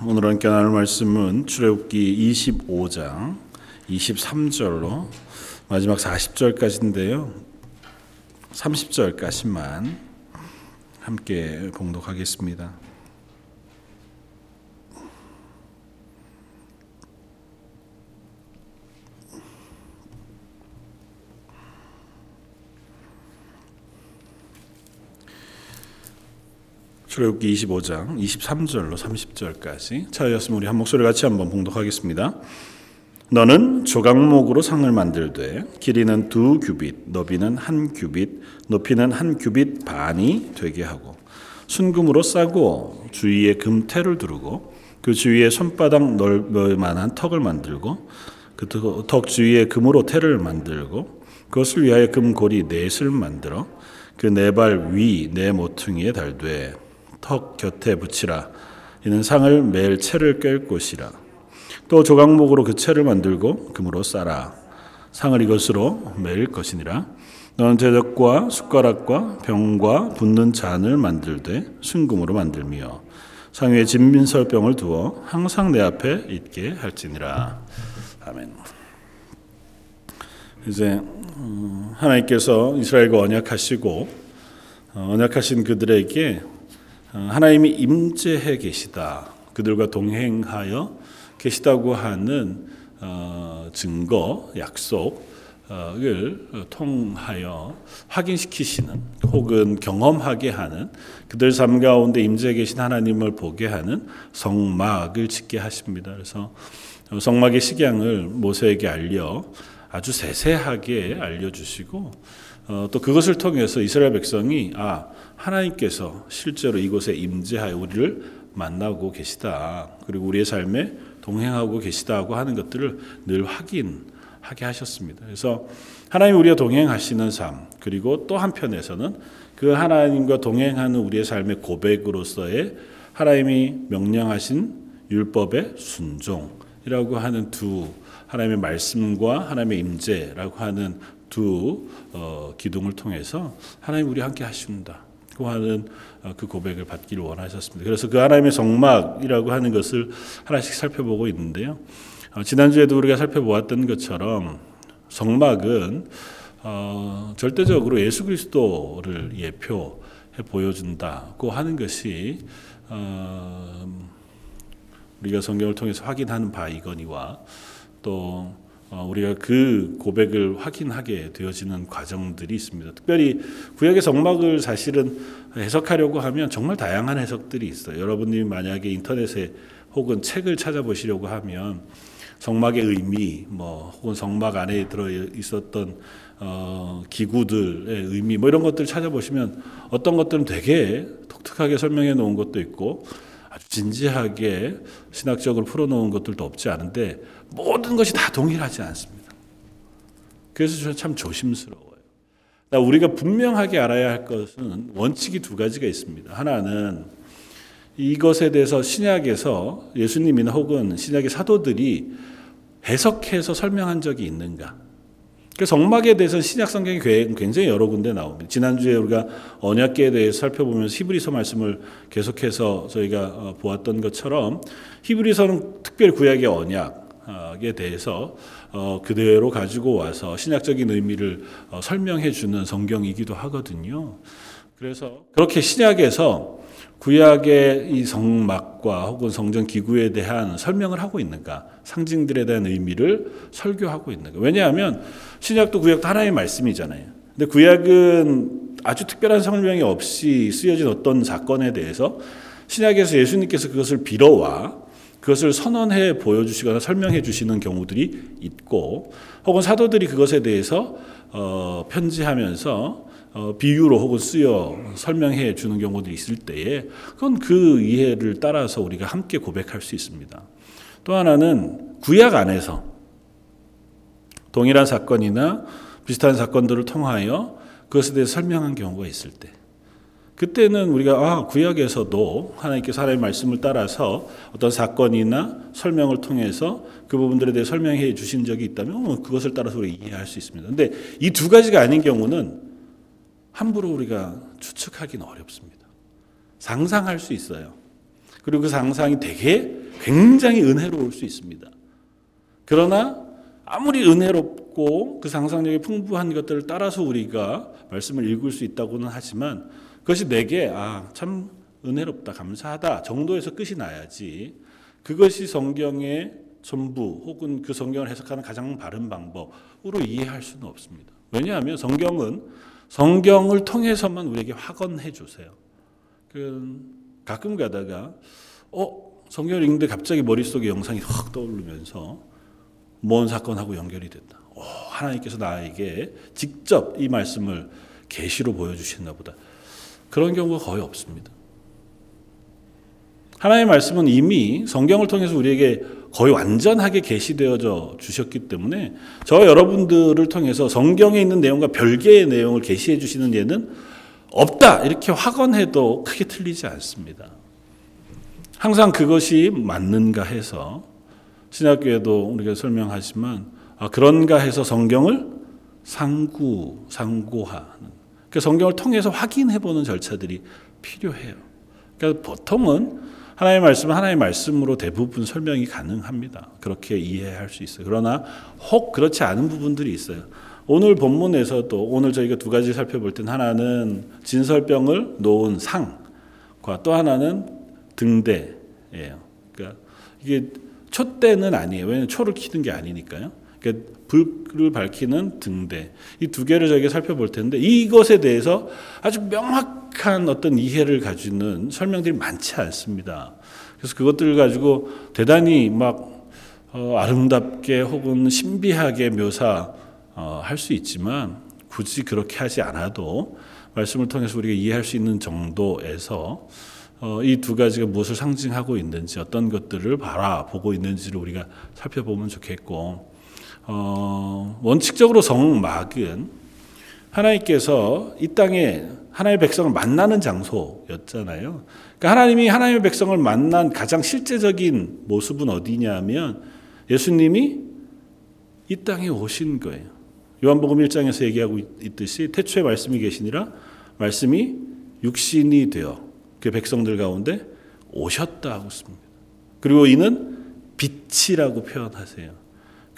오늘 함께 나눌 말씀은 출애굽기 25장 23절로 마지막 40절까지인데요. 30절까지만 함께 봉독하겠습니다. 출애굽기 25장 23절로 30절까지 차였으면 우리 한 목소리 같이 한번 봉독하겠습니다. 너는 조각목으로 상을 만들되 길이는 두 규빗, 너비는 한 규빗, 높이는 한 규빗 반이 되게 하고 순금으로 싸고 주위에 금태를 두르고 그 주위에 손바닥 넓을 만한 턱을 만들고 그 턱 주위에 금으로 태를 만들고 그것을 위하여 금고리 넷을 만들어 그 네 발 위 네 모퉁이에 달되 턱 곁에 붙이라. 이는 상을 매일 채를 꿰 곳이라. 또 조각목으로 그 채를 만들고 금으로 싸라. 상을 이것으로 매일 것이니라. 너는 제적과 숟가락과 병과 붓는 잔을 만들되 순금으로 만들며 상 위에 진민설병을 두어 항상 내 앞에 있게 할지니라. 아멘. 이제 음, 하나님께서 이스라엘과 언약하시고 어, 언약하신 그들에게 어, 하나님이 임재해 계시다. 그들과 동행하여 계시다고 하는 어, 증거, 약속을 통하여 확인시키시는 혹은 경험하게 하는 그들 삶 가운데 임재해 계신 하나님을 보게 하는 성막을 짓게 하십니다. 그래서 성막의 식양을 모세에게 알려 아주 세세하게 알려주시고 또 그것을 통해서 이스라엘 백성이 아 하나님께서 실제로 이곳에 임재하여 우리를 만나고 계시다. 그리고 우리의 삶에 동행하고 계시다고 하는 것들을 늘 확인하게 하셨습니다. 그래서 하나님 우리와 동행하시는 삶, 그리고 또 한편에서는 그 하나님과 동행하는 우리의 삶의 고백으로서의 하나님이 명령하신 율법의 순종이라고 하는 두 하나님의 말씀과 하나님의 임재라고 하는 두 어, 기둥을 통해서 하나님 우리 함께 하십니다. 하는 어, 그 고백을 받기를 원하셨습니다. 그래서 그 하나님의 성막이라고 하는 것을 하나씩 살펴보고 있는데요. 어, 지난주에도 우리가 살펴보았던 것처럼 성막은 어, 절대적으로 예수 그리스도를 예표해 보여준다고 하는 것이 어, 우리가 성경을 통해서 확인하는 바이거니와 또 어, 우리가 그 고백을 확인하게 되어지는 과정들이 있습니다. 특별히 구약의 성막을 사실은 해석하려고 하면 정말 다양한 해석들이 있어요. 여러분들이 만약에 인터넷에 혹은 책을 찾아보시려고 하면 성막의 의미, 뭐 혹은 성막 안에 들어 있었던 어, 기구들의 의미, 뭐 이런 것들 찾아보시면 어떤 것들은 되게 독특하게 설명해 놓은 것도 있고 아주 진지하게 신학적으로 풀어놓은 것들도 없지 않은데 모든 것이 다 동일하지 않습니다. 그래서 저는 참 조심스러워요. 우리가 분명하게 알아야 할 것은 원칙이 두 가지가 있습니다. 하나는 이것에 대해서 신약에서 예수님이나 혹은 신약의 사도들이 해석해서 설명한 적이 있는가? 그 성막에 대해서 신약 성경이 굉장히 여러 군데 나옵니다. 지난주에 우리가 언약계에 대해서 살펴보면서 히브리서 말씀을 계속해서 저희가 어, 보았던 것처럼 히브리서는 특별히 구약의 언약 에 대해서 어, 그대로 가지고 와서 신약적인 의미를 어, 설명해 주는 성경이기도 하거든요. 그래서 그렇게 신약에서 구약의 이 성막과 혹은 성전 기구에 대한 설명을 하고 있는가, 상징들에 대한 의미를 설교하고 있는가. 왜냐하면 신약도 구약도 하나의 말씀이잖아요. 근데 구약은 아주 특별한 설명이 없이 쓰여진 어떤 사건에 대해서 신약에서 예수님께서 그것을 빌어와 그것을 선언해 보여주시거나 설명해 주시는 경우들이 있고, 혹은 사도들이 그것에 대해서 어, 편지하면서 어, 비유로 혹은 쓰여 설명해 주는 경우도 있을 때에 그건 그 이해를 따라서 우리가 함께 고백할 수 있습니다. 또 하나는 구약 안에서 동일한 사건이나 비슷한 사건들을 통하여 그것에 대해 설명한 경우가 있을 때 그때는 우리가 아 구약에서도 하나님께서 하나님의 말씀을 따라서 어떤 사건이나 설명을 통해서 그 부분들에 대해 설명해 주신 적이 있다면 그것을 따라서 우리가 이해할 수 있습니다. 근데 이 두 가지가 아닌 경우는 함부로 우리가 추측하기는 어렵습니다. 상상할 수 있어요. 그리고 그 상상이 되게 굉장히 은혜로울 수 있습니다. 그러나 아무리 은혜롭고 그 상상력이 풍부한 것들을 따라서 우리가 말씀을 읽을 수 있다고는 하지만 그것이 내게 아, 참 은혜롭다, 감사하다 정도에서 끝이 나야지 그것이 성경의 전부 혹은 그 성경을 해석하는 가장 바른 방법으로 이해할 수는 없습니다. 왜냐하면 성경은 성경을 통해서만 우리에게 확언해 주세요. 그 가끔 가다가 어 성경을 읽는데 갑자기 머릿속에 영상이 확 떠오르면서 뭔 사건하고 연결이 됐다. 오, 하나님께서 나에게 직접 이 말씀을 계시로 보여주셨나 보다. 그런 경우가 거의 없습니다. 하나님의 말씀은 이미 성경을 통해서 우리에게 거의 완전하게 계시되어져 주셨기 때문에 저 여러분들을 통해서 성경에 있는 내용과 별개의 내용을 계시해 주시는 예는 없다 이렇게 확언해도 크게 틀리지 않습니다. 항상 그것이 맞는가 해서 신학교에도 우리가 설명하지만 아, 그런가 해서 성경을 상구 상고하는 그 성경을 통해서 확인해 보는 절차들이 필요해요. 그러니까 보통은 하나님의 말씀은 하나님의 말씀으로 대부분 설명이 가능합니다. 그렇게 이해할 수 있어요. 그러나 혹 그렇지 않은 부분들이 있어요. 오늘 본문에서도 오늘 저희가 두 가지 살펴볼 땐 하나는 진설병을 놓은 상과 또 하나는 등대예요. 그러니까 이게 촛대는 아니에요. 왜냐하면 초를 키는 게 아니니까요. 그러니까 불을 밝히는 등대 이 두 개를 저희가 살펴볼 텐데 이것에 대해서 아주 명확한 어떤 이해를 가지는 설명들이 많지 않습니다. 그래서 그것들을 가지고 대단히 막 어, 아름답게 혹은 신비하게 묘사 어, 할수 있지만 굳이 그렇게 하지 않아도 말씀을 통해서 우리가 이해할 수 있는 정도에서 어, 이 두 가지가 무엇을 상징하고 있는지 어떤 것들을 바라보고 있는지를 우리가 살펴보면 좋겠고 어, 원칙적으로 성막은 하나님께서 이 땅에 하나님의 백성을 만나는 장소였잖아요. 그러니까 하나님이 하나님의 백성을 만난 가장 실제적인 모습은 어디냐면 예수님이 이 땅에 오신 거예요. 요한복음 1장에서 얘기하고 있듯이 태초에 말씀이 계시니라 말씀이 육신이 되어 그 백성들 가운데 오셨다고 씁니다. 그리고 이는 빛이라고 표현하세요.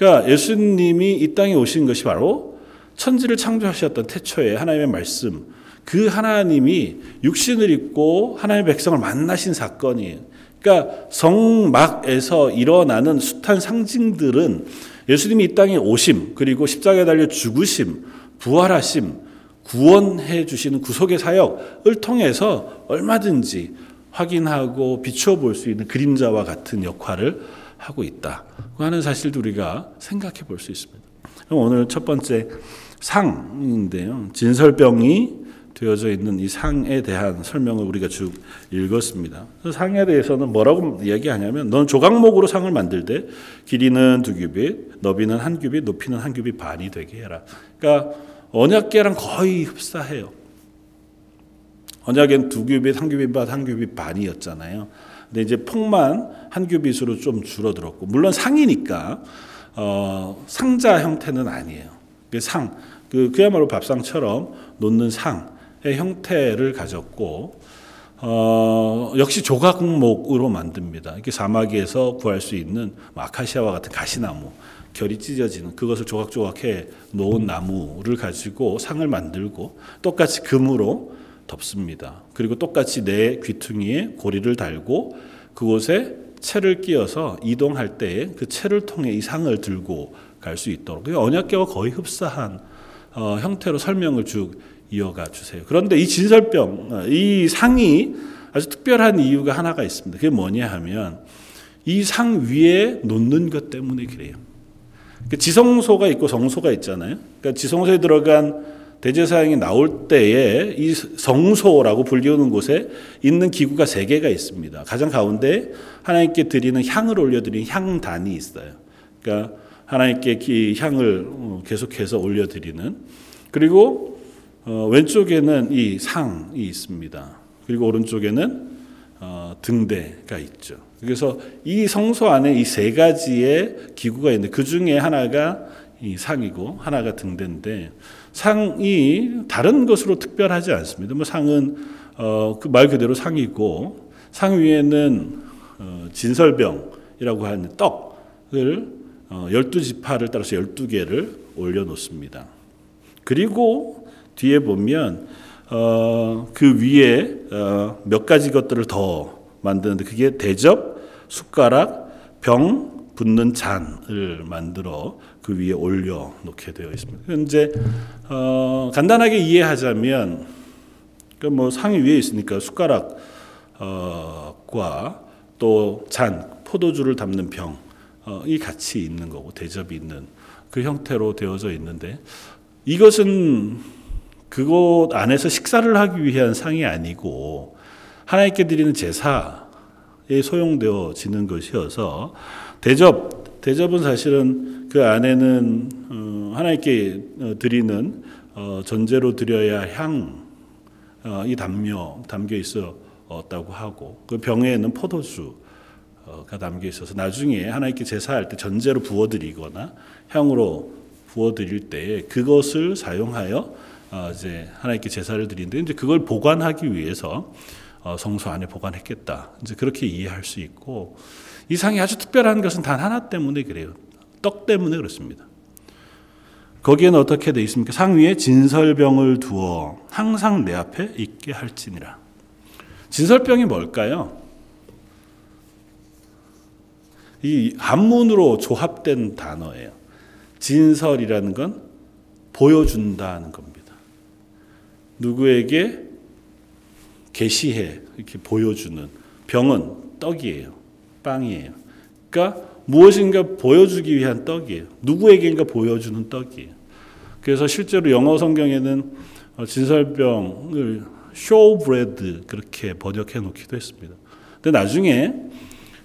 그러니까 예수님이 이 땅에 오신 것이 바로 천지를 창조하셨던 태초에 하나님의 말씀, 그 하나님이 육신을 입고 하나님의 백성을 만나신 사건이에요. 그러니까 성막에서 일어나는 숱한 상징들은 예수님이 이 땅에 오심, 그리고 십자가에 달려 죽으심, 부활하심, 구원해 주시는 구속의 사역을 통해서 얼마든지 확인하고 비추어 볼 수 있는 그림자와 같은 역할을 하고 있다. 하는 사실도 우리가 생각해 볼 수 있습니다. 오늘 첫 번째 상인데요. 진설병이 되어져 있는 이 상에 대한 설명을 우리가 쭉 읽었습니다. 상에 대해서는 뭐라고 이야기하냐면 넌 조각목으로 상을 만들되 길이는 두 규빗, 너비는 한 규빗, 높이는 한 규빗 반이 되게 해라. 그러니까 언약계랑 거의 흡사해요. 언약엔 두 규빗, 한 규빗 반, 한 규빗 반이었잖아요. 근데 이제 폭만 한 규빗으로 좀 줄어들었고 물론 상이니까 어, 상자 형태는 아니에요. 그 상, 그 그야말로 밥상처럼 놓는 상의 형태를 가졌고 어, 역시 조각목으로 만듭니다. 이렇게 사마귀에서 구할 수 있는 뭐 아카시아와 같은 가시나무 결이 찢어지는 그것을 조각조각해 놓은 나무를 가지고 상을 만들고 똑같이 금으로 덮습니다. 그리고 똑같이 내 귀퉁이에 고리를 달고 그곳에 채를 끼어서 이동할 때에 그 채를 통해 이 상을 들고 갈 수 있도록 언약계와 거의 흡사한 어, 형태로 설명을 쭉 이어가 주세요. 그런데 이 진설병, 어, 이 상이 아주 특별한 이유가 하나가 있습니다. 그게 뭐냐 하면 이 상 위에 놓는 것 때문에 그래요. 그 지성소가 있고 성소가 있잖아요. 그러니까 지성소에 들어간 대제사장이 나올 때에 이 성소라고 불리우는 곳에 있는 기구가 세 개가 있습니다. 가장 가운데 하나님께 드리는 향을 올려드리는 향단이 있어요. 그러니까 하나님께 향을 어, 계속해서 올려드리는 그리고 어, 왼쪽에는 이 상이 있습니다. 그리고 오른쪽에는 어, 등대가 있죠. 그래서 이 성소 안에 이 세 가지의 기구가 있는데 그 중에 하나가 이 상이고 하나가 등대인데 상이 다른 것으로 특별하지 않습니다. 뭐 상은 어, 그 말 그대로 상이고 상 위에는 어, 진설병이라고 하는 떡을 어, 열두 지파를 따라서 열두 개를 올려놓습니다. 그리고 뒤에 보면 어, 그 위에 어, 몇 가지 것들을 더 만드는데 그게 대접, 숟가락, 병, 붓는 잔을 만들어 그 위에 올려 놓게 되어 있습니다. 현재 어, 간단하게 이해하자면 그뭐 상이 위에 있으니까 숟가락과 또 잔, 포도주를 담는 병, 어, 이 같이 있는 거고 대접이 있는 그 형태로 되어져 있는데 이것은 그곳 안에서 식사를 하기 위한 상이 아니고 하나님께 드리는 제사에 소용되어지는 것이어서 대접 대접은 사실은 그 안에는 어, 하나님께 어, 드리는 어, 전제로 드려야 향 어, 이 담며 담겨 있었다고 하고 그 병에는 포도주가 담겨 있어서 나중에 하나님께 제사할 때 전제로 부어드리거나 향으로 부어드릴 때 그것을 사용하여 어, 이제 하나님께 제사를 드리는데 이제 그걸 보관하기 위해서 어, 성소 안에 보관했겠다. 이제 그렇게 이해할 수 있고 이 상이 아주 특별한 것은 단 하나 때문에 그래요. 떡 때문에 그렇습니다. 거기에는 어떻게 돼 있습니까? 상 위에 진설병을 두어 항상 내 앞에 있게 할지니라. 진설병이 뭘까요? 이 한문으로 조합된 단어예요. 진설이라는 건 보여준다는 겁니다. 누구에게 계시해 이렇게 보여주는 병은 떡이에요. 빵이에요. 그러니까 무엇인가 보여주기 위한 떡이에요. 누구에게인가 보여주는 떡이에요. 그래서 실제로 영어 성경에는 어, 진설병을 showbread 그렇게 번역해 놓기도 했습니다. 근데 나중에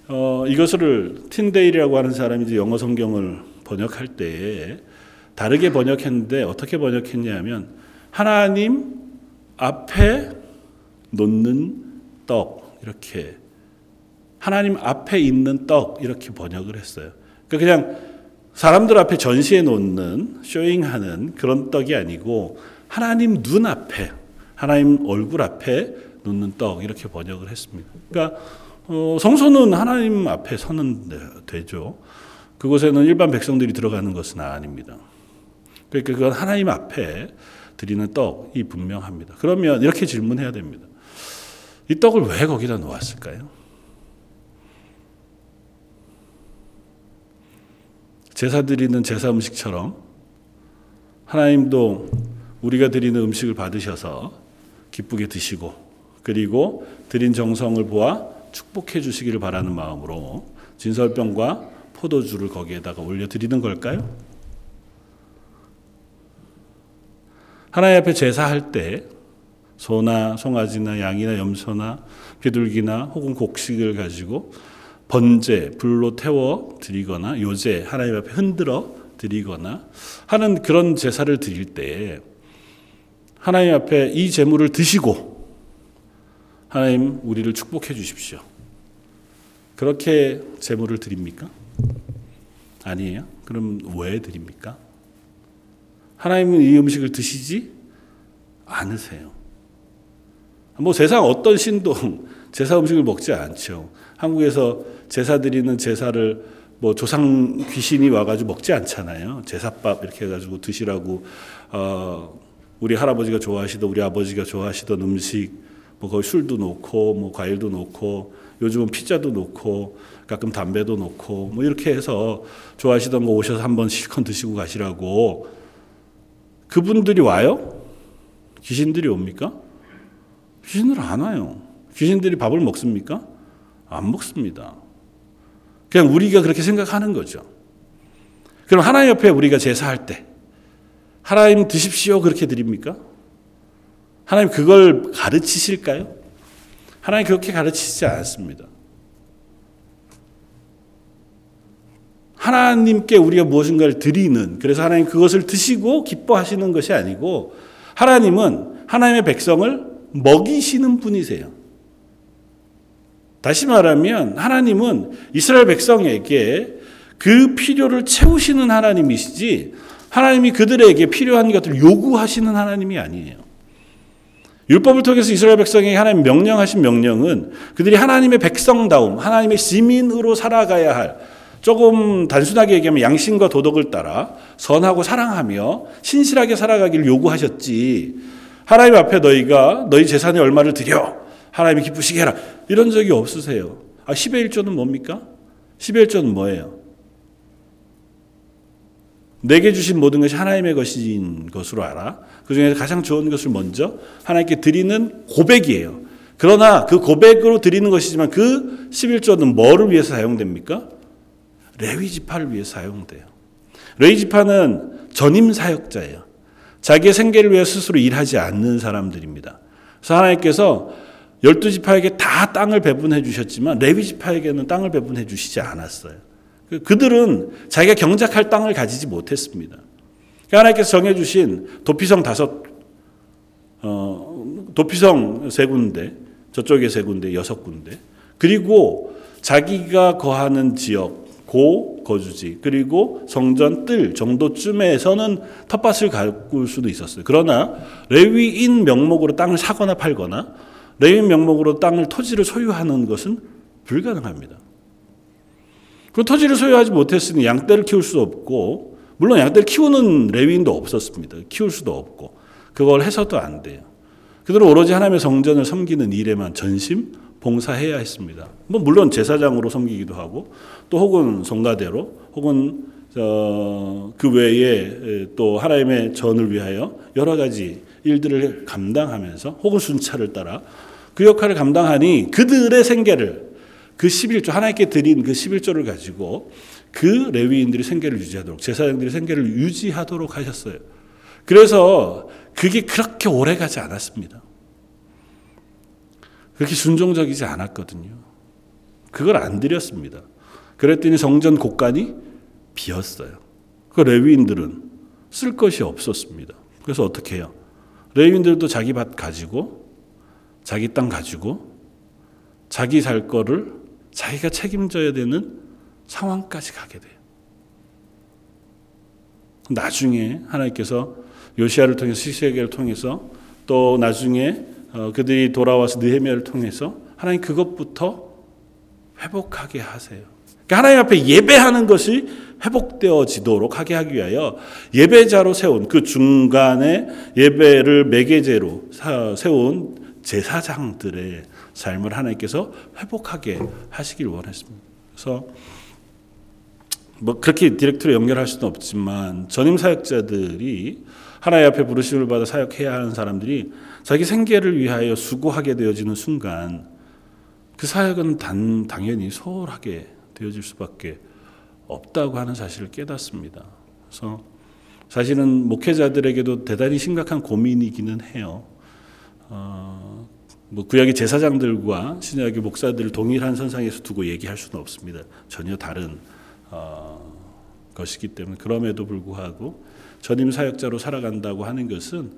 어, 이것을 틴데일이라고 하는 사람이 이제 영어 성경을 번역할 때 다르게 번역했는데 어떻게 번역했냐면 하나님 앞에 놓는 떡 이렇게 하나님 앞에 있는 떡 이렇게 번역을 했어요. 그러니까 그냥 사람들 앞에 전시해 놓는 쇼잉하는 그런 떡이 아니고 하나님 눈 앞에 하나님 얼굴 앞에 놓는 떡 이렇게 번역을 했습니다. 그러니까 어, 성소는 하나님 앞에 서는 되죠. 그곳에는 일반 백성들이 들어가는 것은 아닙니다. 그러니까 그건 하나님 앞에 드리는 떡이 분명합니다. 그러면 이렇게 질문해야 됩니다. 이 떡을 왜 거기다 놓았을까요? 제사 드리는 제사 음식처럼 하나님도 우리가 드리는 음식을 받으셔서 기쁘게 드시고 그리고 드린 정성을 보아 축복해 주시기를 바라는 마음으로 진설병과 포도주를 거기에다가 올려 드리는 걸까요? 하나님 앞에 제사할 때 소나 송아지나 양이나 염소나 비둘기나 혹은 곡식을 가지고 번제 불로 태워 드리거나 요제 하나님 앞에 흔들어 드리거나 하는 그런 제사를 드릴 때 하나님 앞에 이 제물을 드시고 하나님 우리를 축복해 주십시오. 그렇게 제물을 드립니까? 아니에요. 그럼 왜 드립니까? 하나님은 이 음식을 드시지 않으세요. 뭐 세상 어떤 신도 제사 음식을 먹지 않죠. 한국에서 제사 드리는 제사를 뭐 조상 귀신이 와가지고 먹지 않잖아요. 제사밥 이렇게 해가지고 드시라고 어, 우리 할아버지가 좋아하시던 우리 아버지가 좋아하시던 음식 뭐 거기 술도 놓고 뭐 과일도 놓고 요즘은 피자도 놓고 가끔 담배도 놓고 뭐 이렇게 해서 좋아하시던 거 오셔서 한번 실컷 드시고 가시라고 그분들이 와요? 귀신들이 옵니까? 귀신들 안 와요. 귀신들이 밥을 먹습니까? 안 먹습니다. 그냥 우리가 그렇게 생각하는 거죠. 그럼 하나님 옆에 우리가 제사할 때 하나님 드십시오 그렇게 드립니까? 하나님 그걸 가르치실까요? 하나님 그렇게 가르치지 않습니다. 하나님께 우리가 무엇인가를 드리는 그래서 하나님 그것을 드시고 기뻐하시는 것이 아니고 하나님은 하나님의 백성을 먹이시는 분이세요. 다시 말하면 하나님은 이스라엘 백성에게 그 필요를 채우시는 하나님이시지 하나님이 그들에게 필요한 것들을 요구하시는 하나님이 아니에요. 율법을 통해서 이스라엘 백성에게 하나님 명령하신 명령은 그들이 하나님의 백성다움, 하나님의 시민으로 살아가야 할 조금 단순하게 얘기하면 양심과 도덕을 따라 선하고 사랑하며 신실하게 살아가기를 요구하셨지. 하나님 앞에 너희가 너희 재산의 얼마를 드려 하나님이 기쁘시게 해라 이런 적이 없으세요. 아 10의 1조는 뭡니까? 10의 1조는 뭐예요? 내게 주신 모든 것이 하나님의 것인 것으로 알아. 그 중에 가장 좋은 것을 먼저 하나님께 드리는 고백이에요. 그러나 그 고백으로 드리는 것이지만 그 11조는 뭐를 위해서 사용됩니까? 레위 지파를 위해 사용돼요. 레위 지파는 전임 사역자예요. 자기의 생계를 위해 스스로 일하지 않는 사람들입니다. 그래서 하나님께서 열두 지파에게 다 땅을 배분해 주셨지만 레위 지파에게는 땅을 배분해 주시지 않았어요. 그, 그들은 자기가 경작할 땅을 가지지 못했습니다. 그러니까 하나님께서 정해주신 도피성 다섯, 어, 도피성 세 군데, 저쪽에 세 군데, 여섯 군데, 그리고 자기가 거하는 지역, 고 거주지, 그리고 성전 뜰 정도쯤에서는 텃밭을 가꿀 수도 있었어요. 그러나 레위인 명목으로 땅을 사거나 팔거나 레위인 명목으로 땅을 토지를 소유하는 것은 불가능합니다. 그 토지를 소유하지 못했으니 양떼를 키울 수 없고 물론 양떼를 키우는 레위인도 없었습니다. 키울 수도 없고 그걸 해서도 안 돼요. 그들은 오로지 하나님의 성전을 섬기는 일에만 전심 봉사해야 했습니다. 뭐 물론 제사장으로 섬기기도 하고 또 혹은 성가대로 혹은 어, 그 외에 또 하나님의 전을 위하여 여러 가지 일들을 감당하면서 혹은 순찰을 따라 그 역할을 감당하니 그들의 생계를 그 11조 하나님께 드린 그 11조를 가지고 그 레위인들이 생계를 유지하도록 제사장들이 생계를 유지하도록 하셨어요. 그래서 그게 그렇게 오래 가지 않았습니다. 그렇게 순종적이지 않았거든요. 그걸 안 드렸습니다. 그랬더니 성전 곳간이 비었어요. 그 레위인들은 쓸 것이 없었습니다. 그래서 어떻게 해요? 레위인들도 자기 밭 가지고 자기 땅 가지고 자기 살 거를 자기가 책임져야 되는 상황까지 가게 돼요. 나중에 하나님께서 요시아를 통해서 시세계를 통해서 또 나중에 어, 그들이 돌아와서 느헤미야를 통해서 하나님 그것부터 회복하게 하세요. 그러니까 하나님 앞에 예배하는 것이 회복되어지도록 하게 하기 위하여 예배자로 세운 그 중간에 예배를 매개제로 세운 제사장들의 삶을 하나님께서 회복하게 하시길 원했습니다. 그래서 뭐 그렇게 디렉트로 연결할 수는 없지만 전임 사역자들이 하나님 앞에 부르심을 받아 사역해야 하는 사람들이 자기 생계를 위하여 수고하게 되어지는 순간 그 사역은 단, 당연히 소홀하게 되어질 수밖에 없다고 하는 사실을 깨닫습니다. 그래서 사실은 목회자들에게도 대단히 심각한 고민이기는 해요. 어, 뭐 구약의 제사장들과 신약의 목사들을 동일한 선상에서 두고 얘기할 수는 없습니다. 전혀 다른 어, 것이기 때문에 그럼에도 불구하고 전임 사역자로 살아간다고 하는 것은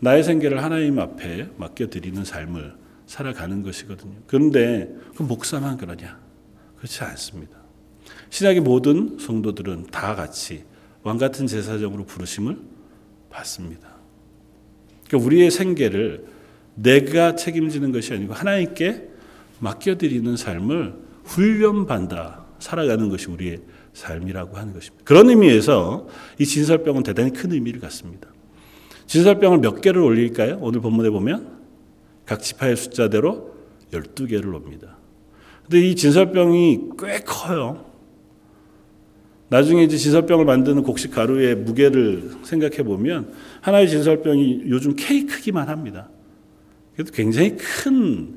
나의 생계를 하나님 앞에 맡겨 드리는 삶을 살아가는 것이거든요. 그런데 그 목사만 그러냐? 그렇지 않습니다. 신약의 모든 성도들은 다 같이 왕 같은 제사장으로 부르심을 받습니다. 그러니까 우리의 생계를 내가 책임지는 것이 아니고 하나님께 맡겨드리는 삶을 훈련받아 살아가는 것이 우리의 삶이라고 하는 것입니다. 그런 의미에서 이 진설병은 대단히 큰 의미를 갖습니다. 진설병을 몇 개를 올릴까요? 오늘 본문에 보면 각 지파의 숫자대로 12개를 옵니다. 근데 이 진설병이 꽤 커요. 나중에 이제 진설병을 만드는 곡식 가루의 무게를 생각해 보면 하나의 진설병이 요즘 K 크기만 합니다. 그래도 굉장히 큰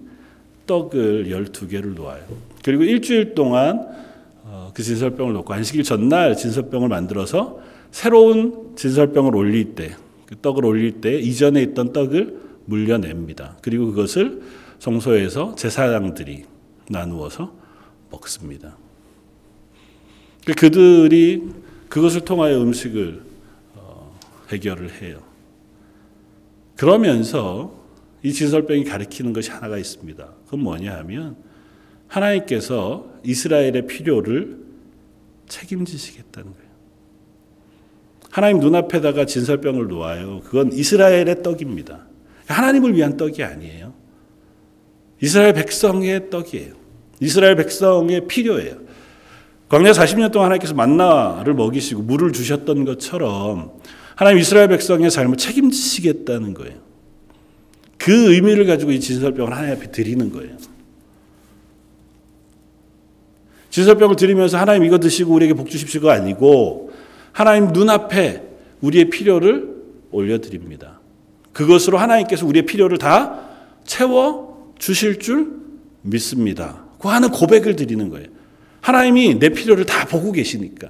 떡을 12개를 놓아요. 그리고 일주일 동안 어, 그 진설병을 놓고 안식일 전날 진설병을 만들어서 새로운 진설병을 올릴 때, 그 떡을 올릴 때 이전에 있던 떡을 물려냅니다. 그리고 그것을 성소에서 제사장들이 나누어서 먹습니다. 그 그들이 그것을 통하여 음식을 어, 해결을 해요. 그러면서 이 진설병이 가리키는 것이 하나가 있습니다. 그건 뭐냐 하면 하나님께서 이스라엘의 필요를 책임지시겠다는 거예요. 하나님 눈앞에다가 진설병을 놓아요. 그건 이스라엘의 떡입니다. 하나님을 위한 떡이 아니에요. 이스라엘 백성의 떡이에요. 이스라엘 백성의 필요예요. 광야 40년 동안 하나님께서 만나를 먹이시고 물을 주셨던 것처럼 하나님 이스라엘 백성의 삶을 책임지시겠다는 거예요. 그 의미를 가지고 이 진설병을 하나님 앞에 드리는 거예요. 진설병을 드리면서 하나님 이거 드시고 우리에게 복 주십시오가 아니고 하나님 눈앞에 우리의 필요를 올려드립니다. 그것으로 하나님께서 우리의 필요를 다 채워 주실 줄 믿습니다. 그 하는 고백을 드리는 거예요. 하나님이 내 필요를 다 보고 계시니까.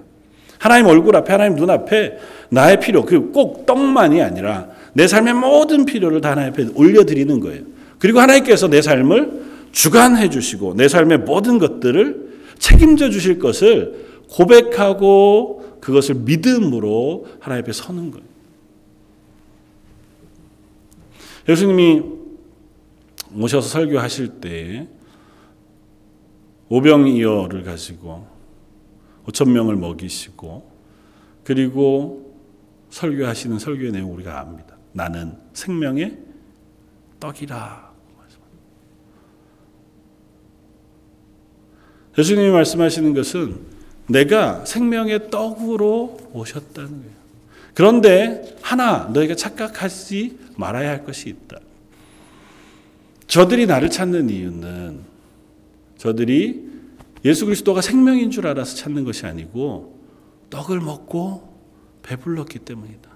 하나님 얼굴 앞에, 하나님 눈 앞에 나의 필요, 그 꼭 떡만이 아니라 내 삶의 모든 필요를 다 하나님 앞에 올려드리는 거예요. 그리고 하나님께서 내 삶을 주관해 주시고 내 삶의 모든 것들을 책임져 주실 것을 고백하고 그것을 믿음으로 하나님 앞에 서는 거예요. 예수님이 오셔서 설교하실 때 오병이어를 가지고 5천 명을 먹이시고 그리고 설교하시는 설교의 내용 우리가 압니다. 나는 생명의 떡이라. 예수님이 말씀하시는 것은 내가 생명의 떡으로 오셨다는 거예요. 그런데 하나 너희가 착각하지 말아야 할 것이 있다. 저들이 나를 찾는 이유는 저들이 예수 그리스도가 생명인 줄 알아서 찾는 것이 아니고 떡을 먹고 배불렀기 때문이다.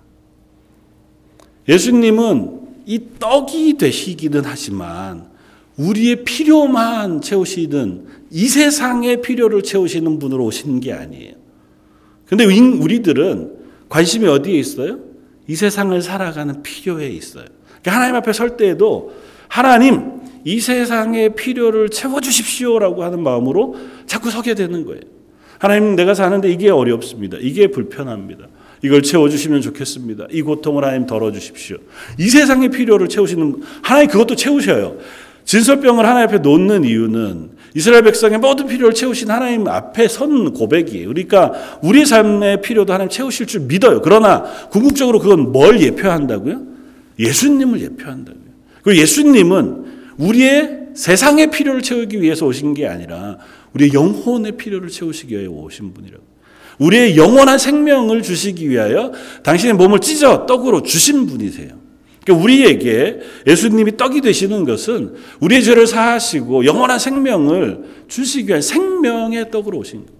예수님은 이 떡이 되시기는 하지만 우리의 필요만 채우시는 이 세상의 필요를 채우시는 분으로 오신 게 아니에요. 근데 우리들은 관심이 어디에 있어요? 이 세상을 살아가는 필요에 있어요. 그러니까 하나님 앞에 설 때에도 하나님 이 세상의 필요를 채워주십시오라고 하는 마음으로 자꾸 서게 되는 거예요. 하나님 내가 사는데 이게 어렵습니다. 이게 불편합니다. 이걸 채워주시면 좋겠습니다. 이 고통을 하나님 덜어주십시오. 이 세상의 필요를 채우시는 하나님 그것도 채우셔요. 진설병을 하나님 앞에 놓는 이유는 이스라엘 백성의 모든 필요를 채우신 하나님 앞에 선 고백이에요. 그러니까 우리 삶의 필요도 하나님 채우실 줄 믿어요. 그러나 궁극적으로 그건 뭘 예표한다고요? 예수님을 예표한다고요. 그리고 예수님은 우리의 세상의 필요를 채우기 위해서 오신 게 아니라 우리의 영혼의 필요를 채우시기 위해 오신 분이라고. 우리의 영원한 생명을 주시기 위하여 당신의 몸을 찢어 떡으로 주신 분이세요. 그러니까 우리에게 예수님이 떡이 되시는 것은 우리의 죄를 사하시고 영원한 생명을 주시기 위한 생명의 떡으로 오신 거예요.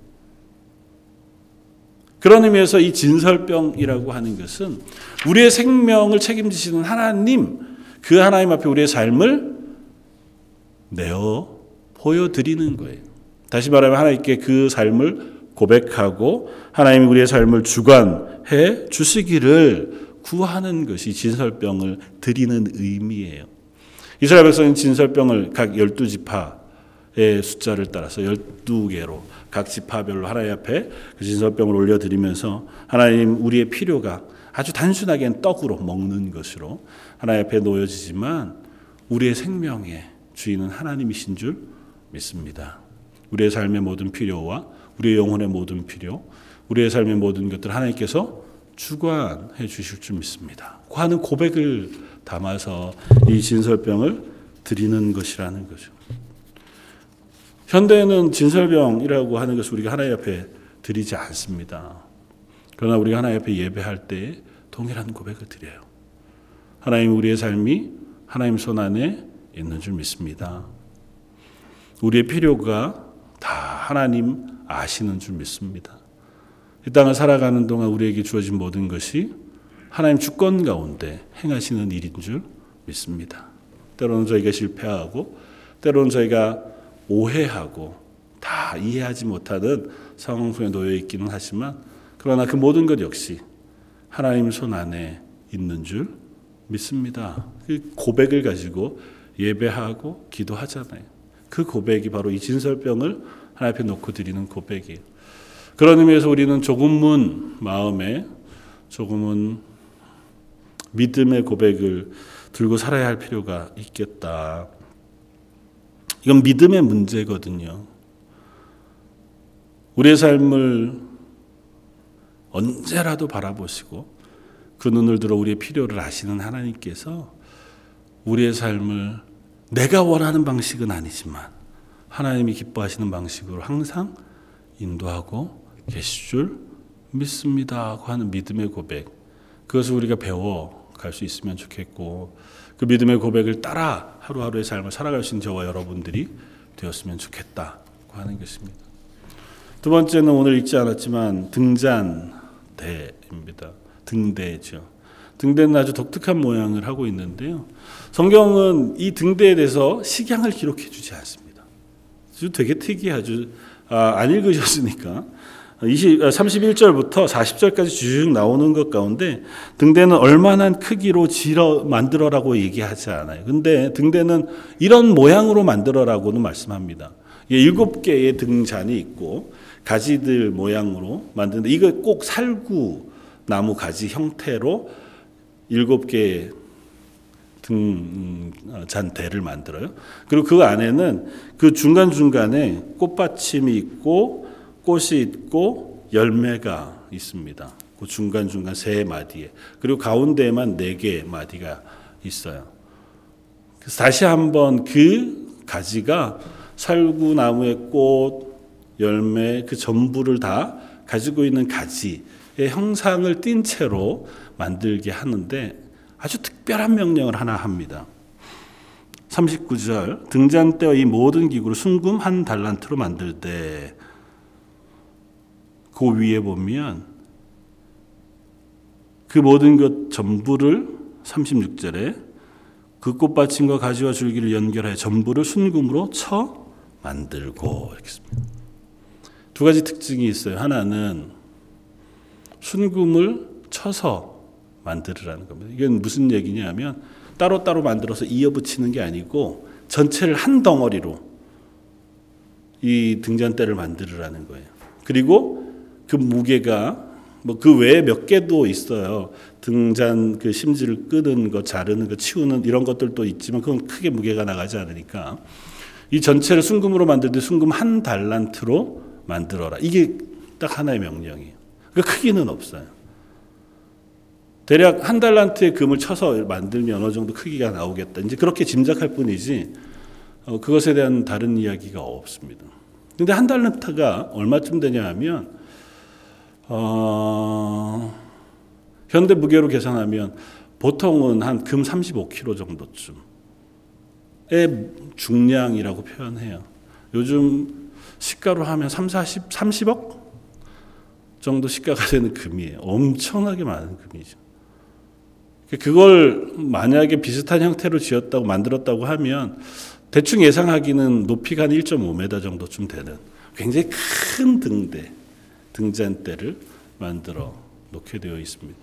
그런 의미에서 이 진설병이라고 하는 것은 우리의 생명을 책임지시는 하나님, 그 하나님 앞에 우리의 삶을 내어 보여드리는 거예요. 다시 말하면 하나님께 그 삶을 고백하고 하나님이 우리의 삶을 주관해 주시기를 구하는 것이 진설병을 드리는 의미예요. 이스라엘 백성은 진설병을 각 12지파의 숫자를 따라서 12개로 각 지파별로 하나님 앞에 그 진설병을 올려드리면서 하나님 우리의 필요가 아주 단순하게 떡으로 먹는 것으로 하나님 앞에 놓여지지만 우리의 생명의 주인은 하나님이신 줄 믿습니다. 우리의 삶의 모든 필요와 우리의 영혼의 모든 필요, 우리의 삶의 모든 것들 하나님께서 주관해 주실 줄 믿습니다. 그 하는 고백을 담아서 이 진설병을 드리는 것이라는 거죠. 현대는 진설병이라고 하는 것을 우리가 하나님 앞에 드리지 않습니다. 그러나 우리가 하나님 앞에 예배할 때 동일한 고백을 드려요. 하나님 우리의 삶이 하나님 손 안에 있는 줄 믿습니다. 우리의 필요가 다 하나님 아시는 줄 믿습니다. 이 땅을 살아가는 동안 우리에게 주어진 모든 것이 하나님 주권 가운데 행하시는 일인 줄 믿습니다. 때로는 저희가 실패하고, 때로는 저희가 오해하고, 다 이해하지 못하는 상황 속에 놓여 있기는 하지만, 그러나 그 모든 것 역시 하나님 손 안에 있는 줄 믿습니다. 그 고백을 가지고 예배하고 기도하잖아요. 그 고백이 바로 이 진설병을 하나님 앞에 놓고 드리는 고백이에요. 그런 의미에서 우리는 조금은 마음에 조금은 믿음의 고백을 들고 살아야 할 필요가 있겠다. 이건 믿음의 문제거든요. 우리의 삶을 언제라도 바라보시고 그 눈을 들어 우리의 필요를 아시는 하나님께서 우리의 삶을 내가 원하는 방식은 아니지만 하나님이 기뻐하시는 방식으로 항상 인도하고 계실 줄 믿습니다 하는 믿음의 고백 그것을 우리가 배워 갈 수 있으면 좋겠고 그 믿음의 고백을 따라 하루하루의 삶을 살아갈 수 있는 저와 여러분들이 되었으면 좋겠다고 하는 것입니다. 두 번째는 오늘 읽지 않았지만 등잔대입니다. 등대죠. 등대는 아주 독특한 모양을 하고 있는데요. 성경은 이 등대에 대해서 식양을 기록해 주지 않습니다. 아주 되게 특이하죠. 아, 안 읽으셨으니까. 20, 31절부터 40절까지 쭉 나오는 것 가운데 등대는 얼마나 크기로 지러 만들어라고 얘기하지 않아요. 근데 등대는 이런 모양으로 만들어라고는 말씀합니다. 일곱 개의 등잔이 있고 가지들 모양으로 만드는데 이거 꼭 살구 나무 가지 형태로 일곱 개의 등 잔대를 만들어요. 그리고 그 안에는 그 중간 중간에 꽃받침이 있고 꽃이 있고 열매가 있습니다. 그 중간 중간 세 마디에 그리고 가운데에만 네 개 마디가 있어요. 다시 한번 그 가지가 살구나무의 꽃, 열매 그 전부를 다 가지고 있는 가지의 형상을 띈 채로 만들게 하는데 아주 특별한 명령을 하나 합니다. 39절 등잔대의 이 모든 기구를 순금 한 달란트로 만들 때 그 위에 보면 그 모든 것 전부를 36절에 그 꽃받침과 가지와 줄기를 연결하여 전부를 순금으로 쳐 만들고 이렇게 씁니다. 두 가지 특징이 있어요. 하나는 순금을 쳐서 만들으라는 겁니다. 이건 무슨 얘기냐면 따로따로 만들어서 이어붙이는 게 아니고 전체를 한 덩어리로 이 등잔대를 만들으라는 거예요. 그리고 그 무게가 뭐 그 외에 몇 개도 있어요. 등잔 그 심지를 끄는 거, 자르는 거, 치우는 이런 것들도 있지만 그건 크게 무게가 나가지 않으니까 이 전체를 순금으로 만들 때 순금 한 달란트로 만들어라. 이게 딱 하나의 명령이에요. 그 크기는 없어요. 대략 한 달란트의 금을 쳐서 만들면 어느 정도 크기가 나오겠다. 이제 그렇게 짐작할 뿐이지 어, 그것에 대한 다른 이야기가 없습니다. 근데 한 달란트가 얼마쯤 되냐 하면 어, 현대 무게로 계산하면 보통은 한 금 35kg 정도쯤의 중량이라고 표현해요. 요즘 시가로 하면 3, 40, 30억 정도 시가가 되는 금이에요. 엄청나게 많은 금이죠. 그걸 만약에 비슷한 형태로 지었다고 만들었다고 하면 대충 예상하기는 높이가 한 1.5m 정도쯤 되는 굉장히 큰 등대, 등잔대를 만들어 놓게 되어 있습니다.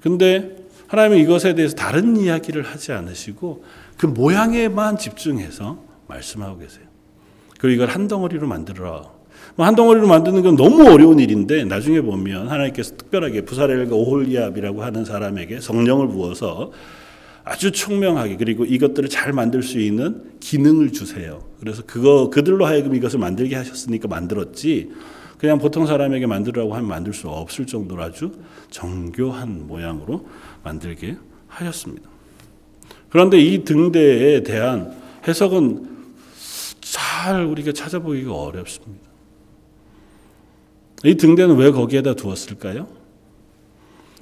근데 하나님은 이것에 대해서 다른 이야기를 하지 않으시고 그 모양에만 집중해서 말씀하고 계세요. 그리고 이걸 한 덩어리로 만들어라. 뭐 한 덩어리로 만드는 건 너무 어려운 일인데 나중에 보면 하나님께서 특별하게 부사렐과 오홀리압이라고 하는 사람에게 성령을 부어서 아주 총명하게 그리고 이것들을 잘 만들 수 있는 기능을 주세요. 그래서 그거 그들로 하여금 이것을 만들게 하셨으니까 만들었지. 그냥 보통 사람에게 만들라고 하면 만들 수 없을 정도로 아주 정교한 모양으로 만들게 하였습니다. 그런데 이 등대에 대한 해석은 잘 우리가 찾아보기가 어렵습니다. 이 등대는 왜 거기에다 두었을까요?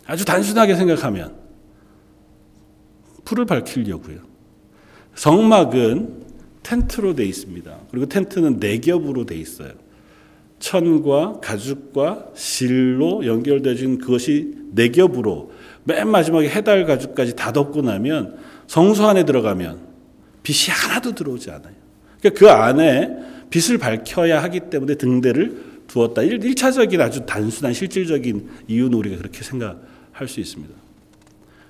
아주 단순하게 생각하면 풀을 밝히려고요. 성막은 텐트로 돼 있습니다. 그리고 텐트는 네 겹으로 돼 있어요. 천과 가죽과 실로 연결되어진 그것이 네 겹으로 맨 마지막에 해달 가죽까지 다 덮고 나면 성소 안에 들어가면 빛이 하나도 들어오지 않아요. 그러니까 그 안에 빛을 밝혀야 하기 때문에 등대를 두었다. 1차적인 아주 단순한 실질적인 이유는 우리가 그렇게 생각할 수 있습니다.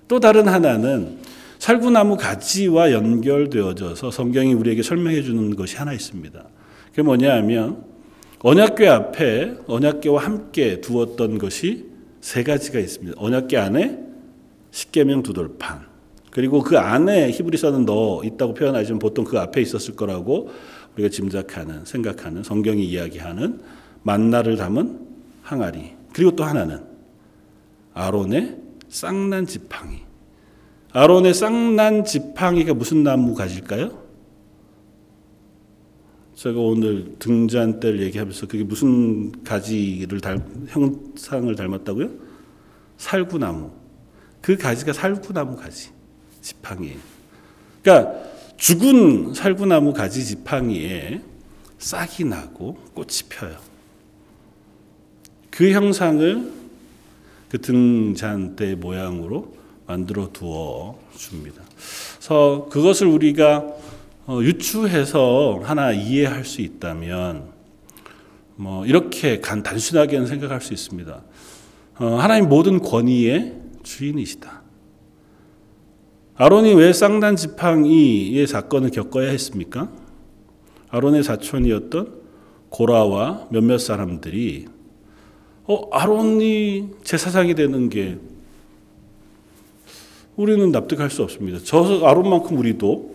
또 다른 하나는 살구나무 가지와 연결되어져서 성경이 우리에게 설명해 주는 것이 하나 있습니다. 그게 뭐냐 하면 언약궤 앞에 언약궤와 함께 두었던 것이 세 가지가 있습니다. 언약궤 안에 십계명 두 돌판 그리고 그 안에 히브리서는 넣어 있다고 표현하지만 보통 그 앞에 있었을 거라고 우리가 짐작하는 생각하는 성경이 이야기하는 만나를 담은 항아리 그리고 또 하나는 아론의 쌍난 지팡이 아론의 쌍난 지팡이가 무슨 나무 가지일까요? 제가 오늘 등잔 때를 얘기하면서 그게 무슨 가지를 닮, 형상을 닮았다고요? 살구나무. 그 가지가 살구나무 가지 지팡이에요. 그러니까 죽은 살구나무 가지 지팡이에 싹이 나고 꽃이 펴요. 그 형상을 그 등잔대 모양으로 만들어 두어 줍니다. 그래서 그것을 우리가 어, 유추해서 하나 이해할 수 있다면 뭐 이렇게 간 단순하게는 생각할 수 있습니다. 어, 하나님 모든 권위의 주인이시다. 아론이 왜 쌍난 지팡이의 사건을 겪어야 했습니까? 아론의 사촌이었던 고라와 몇몇 사람들이 어, 아론이 제사장이 되는 게 우리는 납득할 수 없습니다. 저 아론만큼 우리도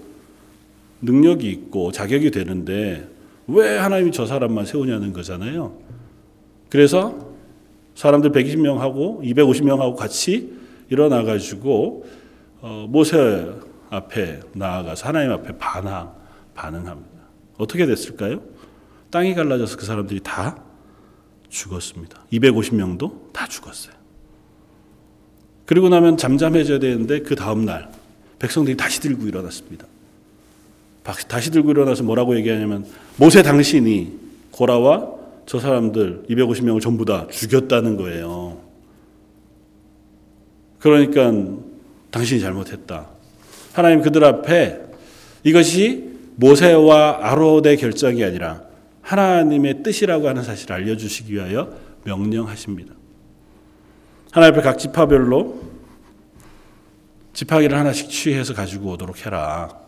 능력이 있고 자격이 되는데 왜 하나님이 저 사람만 세우냐는 거잖아요. 그래서 사람들 120명하고 250명하고 같이 일어나 가지고 어, 모세 앞에 나아가서 하나님 앞에 반항 반응합니다. 어떻게 됐을까요? 땅이 갈라져서 그 사람들이 다 죽었습니다. 250명도 다 죽었어요. 그리고 나면 잠잠해져야 되는데 그 다음 날 백성들이 다시 들고 일어났습니다. 다시 들고 일어나서 뭐라고 얘기하냐면 모세 당신이 고라와 저 사람들 250명을 전부 다 죽였다는 거예요. 그러니까 당신이 잘못했다. 하나님 그들 앞에 이것이 모세와 아론의 결정이 아니라 하나님의 뜻이라고 하는 사실을 알려주시기 위하여 명령하십니다. 하나님 앞에 각 지파별로 지팡이를 하나씩 취해서 가지고 오도록 해라.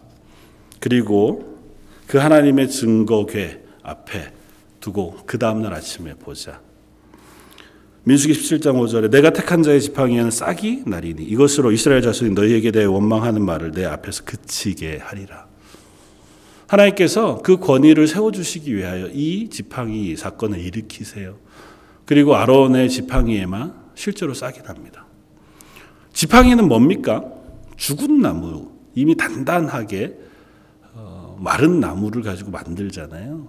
그리고 그 하나님의 증거궤 앞에 두고 그 다음날 아침에 보자. 민수기 17장 5절에 내가 택한 자의 지팡이에는 싹이 나리니 이것으로 이스라엘 자손이 너희에게 대해 원망하는 말을 내 앞에서 그치게 하리라. 하나님께서 그 권위를 세워주시기 위하여 이 지팡이 사건을 일으키세요. 그리고 아론의 지팡이에만 실제로 싹이 납니다. 지팡이는 뭡니까? 죽은 나무, 이미 단단하게 마른 나무를 가지고 만들잖아요.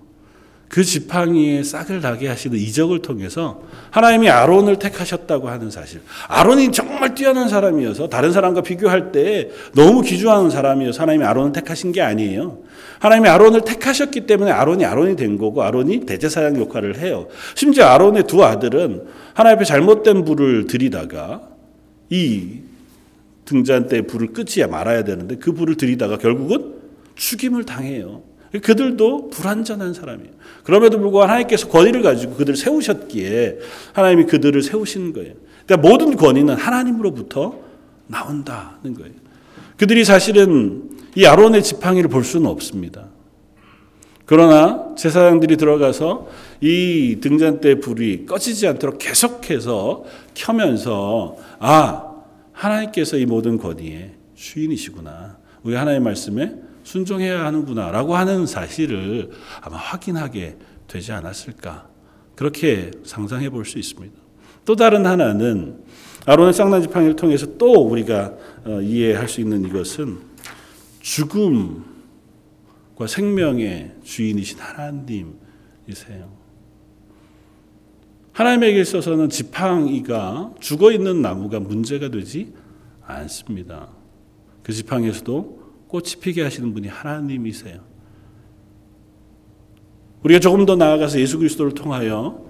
그 지팡이에 싹을 나게 하시는 이적을 통해서 하나님이 아론을 택하셨다고 하는 사실. 아론이 정 말 뛰어난 사람이어서 다른 사람과 비교할 때 너무 기주하는 사람이어서 하나님이 아론을 택하신 게 아니에요. 하나님이 아론을 택하셨기 때문에 아론이 아론이 된 거고 아론이 대제사장 역할을 해요. 심지어 아론의 두 아들은 하나님 앞에 잘못된 불을 들이다가 이 등잔대 불을 끄지 말아야 되는데 그 불을 들이다가 결국은 죽임을 당해요. 그들도 불완전한 사람이에요. 그럼에도 불구하고 하나님께서 권위를 가지고 그들을 세우셨기에 하나님이 그들을 세우신 거예요. 그러니까 모든 권위는 하나님으로부터 나온다는 거예요. 그들이 사실은 이 아론의 지팡이를 볼 수는 없습니다. 그러나 제사장들이 들어가서 이 등잔대 불이 꺼지지 않도록 계속해서 켜면서 아 하나님께서 이 모든 권위의 주인이시구나. 우리 하나님의 말씀에 순종해야 하는구나라고 하는 사실을 아마 확인하게 되지 않았을까. 그렇게 상상해 볼 수 있습니다. 또 다른 하나는 아론의 쌍난 지팡이를 통해서 또 우리가 어, 이해할 수 있는 이것은 죽음과 생명의 주인이신 하나님이세요. 하나님에게 있어서는 지팡이가 죽어 있는 나무가 문제가 되지 않습니다. 그 지팡이에서도 꽃이 피게 하시는 분이 하나님이세요. 우리가 조금 더 나아가서 예수 그리스도를 통하여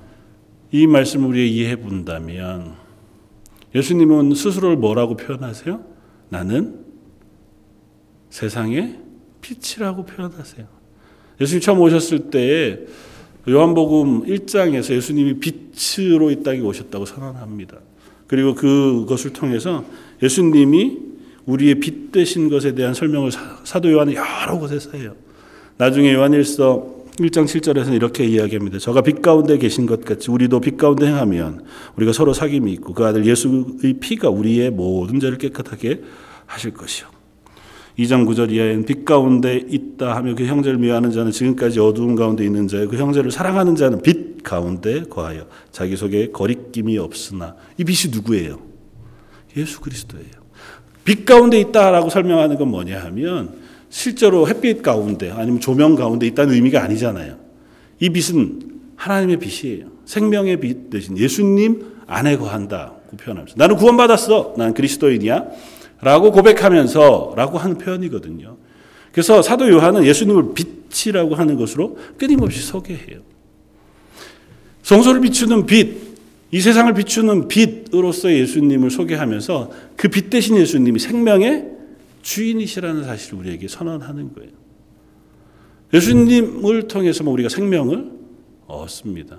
이 말씀을 우리가 이해해 본다면 예수님은 스스로를 뭐라고 표현하세요? 나는 세상의 빛이라고 표현하세요. 예수님 처음 오셨을 때 요한복음 1장에서 예수님이 빛으로 이 땅에 오셨다고 선언합니다. 그리고 그것을 통해서 예수님이 우리의 빛 되신 것에 대한 설명을 사도 요한은 여러 곳에서 해요. 나중에 요한일서 1장 7절에서는 이렇게 이야기합니다. 저가 빛 가운데 계신 것 같이 우리도 빛 가운데 행하면 우리가 서로 사귐이 있고 그 아들 예수의 피가 우리의 모든 죄를 깨끗하게 하실 것이요. 2장 9절 이하에는 빛 가운데 있다 하며 그 형제를 미워하는 자는 지금까지 어두운 가운데 있는 자요 그 형제를 사랑하는 자는 빛 가운데 거하여 자기 속에 거리낌이 없으나 이 빛이 누구예요? 예수 그리스도예요. 빛 가운데 있다라고 설명하는 건 뭐냐 하면 실제로 햇빛 가운데 아니면 조명 가운데 있다는 의미가 아니잖아요. 이 빛은 하나님의 빛이에요. 생명의 빛 대신 예수님 안에 거한다고 표현하면서 나는 구원받았어. 난 그리스도인이야. 라고 고백하면서 라고 하는 표현이거든요. 그래서 사도 요한은 예수님을 빛이라고 하는 것으로 끊임없이 소개해요. 성소를 비추는 빛, 이 세상을 비추는 빛으로서 예수님을 소개하면서 그 빛 대신 예수님이 생명의 주인이시라는 사실을 우리에게 선언하는 거예요. 예수님을 통해서만 우리가 생명을 얻습니다.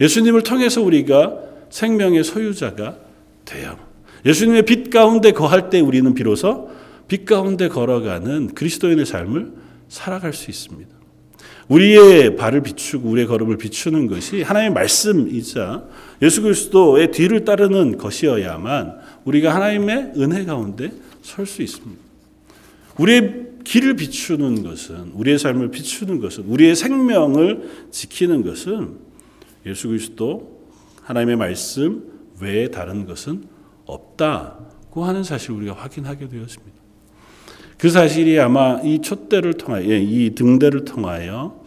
예수님을 통해서 우리가 생명의 소유자가 돼요. 예수님의 빛 가운데 거할 때 우리는 비로소 빛 가운데 걸어가는 그리스도인의 삶을 살아갈 수 있습니다. 우리의 발을 비추고 우리의 걸음을 비추는 것이 하나님의 말씀이자 예수 그리스도의 뒤를 따르는 것이어야만 우리가 하나님의 은혜 가운데 설 수 있습니다. 우리의 길을 비추는 것은 우리의 삶을 비추는 것은 우리의 생명을 지키는 것은 예수 그리스도 하나님의 말씀 외에 다른 것은 없다고 하는 사실을 우리가 확인하게 되었습니다. 그 사실이 아마 이 촛대를 통하여, 예, 이 등대를 통하여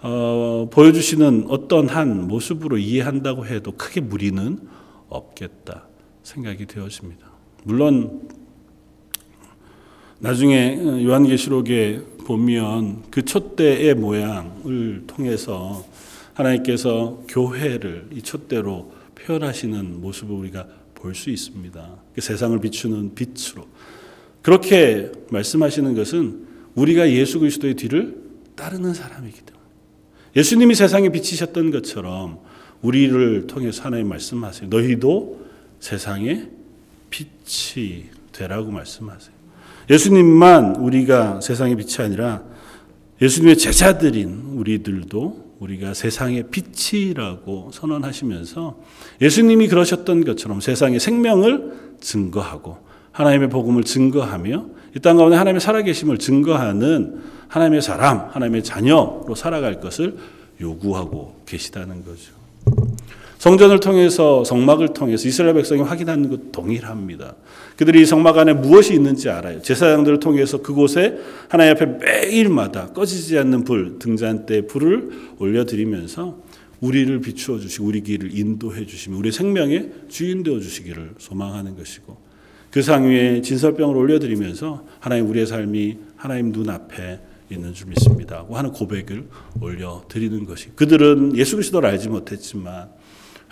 어, 보여주시는 어떤 한 모습으로 이해한다고 해도 크게 무리는 없겠다 생각이 되어집니다. 물론 나중에 요한계시록에 보면 그 촛대의 모양을 통해서 하나님께서 교회를 이 촛대로 표현하시는 모습을 우리가 볼 수 있습니다. 그 세상을 비추는 빛으로. 그렇게 말씀하시는 것은 우리가 예수 그리스도의 뒤를 따르는 사람이기 때문에. 예수님이 세상에 비치셨던 것처럼 우리를 통해서 하나님 말씀하세요. 너희도 세상의 빛이 되라고 말씀하세요. 예수님만 우리가 세상의 빛이 아니라 예수님의 제자들인 우리들도 우리가 세상의 빛이라고 선언하시면서 예수님이 그러셨던 것처럼 세상의 생명을 증거하고 하나님의 복음을 증거하며 이 땅 가운데 하나님의 살아계심을 증거하는 하나님의 사람, 하나님의 자녀로 살아갈 것을 요구하고 계시다는 거죠. 성전을 통해서 성막을 통해서 이스라엘 백성이 확인하는 것 동일합니다. 그들이 성막 안에 무엇이 있는지 알아요. 제사장들을 통해서 그곳에 하나님 앞에 매일마다 꺼지지 않는 불 등잔대 불을 올려드리면서 우리를 비추어 주시고 우리 길을 인도해 주시며 우리 생명의 주인 되어 주시기를 소망하는 것이고 그 상 위에 진설병을 올려드리면서 하나님 우리의 삶이 하나님 눈 앞에 있는 줄 믿습니다. 하는 고백을 올려드리는 것이 그들은 예수 그리스도를 알지 못했지만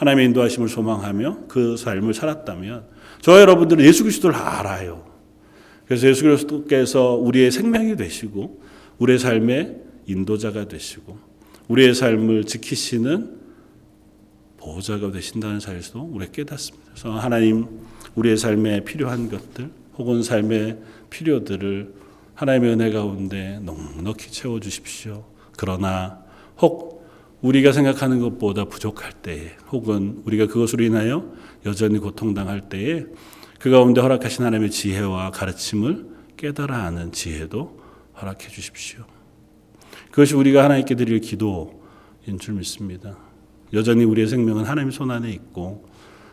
하나님의 인도하심을 소망하며 그 삶을 살았다면 저와 여러분들은 예수 그리스도를 알아요. 그래서 예수 그리스도께서 우리의 생명이 되시고 우리의 삶의 인도자가 되시고 우리의 삶을 지키시는 보호자가 되신다는 사실도 우리가 깨닫습니다. 그래서 하나님 우리의 삶에 필요한 것들 혹은 삶의 필요들을 하나님의 은혜 가운데 넉넉히 채워 주십시오. 그러나 혹 우리가 생각하는 것보다 부족할 때에 혹은 우리가 그것으로 인하여 여전히 고통당할 때에 그 가운데 허락하신 하나님의 지혜와 가르침을 깨달아 하는 지혜도 허락해 주십시오. 그것이 우리가 하나님께 드릴 기도인 줄 믿습니다. 여전히 우리의 생명은 하나님 손 안에 있고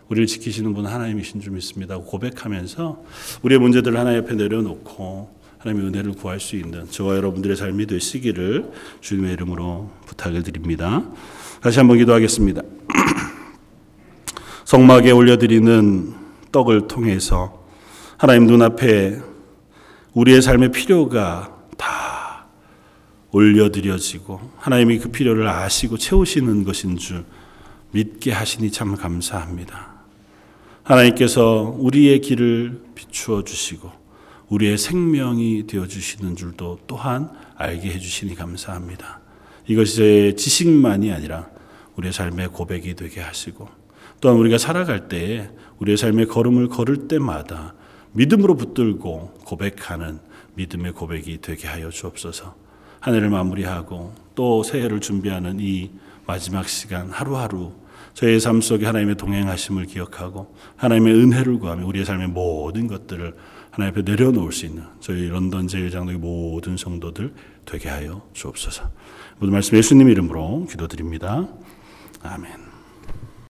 우리를 지키시는 분은 하나님이신 줄 믿습니다. 고백하면서 우리의 문제들을 하나님 옆에 내려놓고 하나님의 은혜를 구할 수 있는 저와 여러분들의 삶이 되시기를 주님의 이름으로 부탁을 드립니다. 다시 한번 기도하겠습니다. 성막에 올려드리는 떡을 통해서 하나님 눈앞에 우리의 삶의 필요가 다 올려드려지고 하나님이 그 필요를 아시고 채우시는 것인 줄 믿게 하시니 참 감사합니다. 하나님께서 우리의 길을 비추어 주시고 우리의 생명이 되어 주시는 줄도 또한 알게 해 주시니 감사합니다. 이것이 지식만이 아니라 우리의 삶의 고백이 되게 하시고 또한 우리가 살아갈 때에 우리의 삶의 걸음을 걸을 때마다 믿음으로 붙들고 고백하는 믿음의 고백이 되게 하여 주옵소서. 한 해를 마무리하고 또 새해를 준비하는 이 마지막 시간 하루하루 저희의 삶 속에 하나님의 동행하심을 기억하고 하나님의 은혜를 구하며 우리의 삶의 모든 것들을 하나님 앞에 내려놓을 수 있는 저희 런던 제일장로의 모든 성도들 되게 하여 주옵소서. 모든 말씀 예수님 이름으로 기도드립니다. 아멘.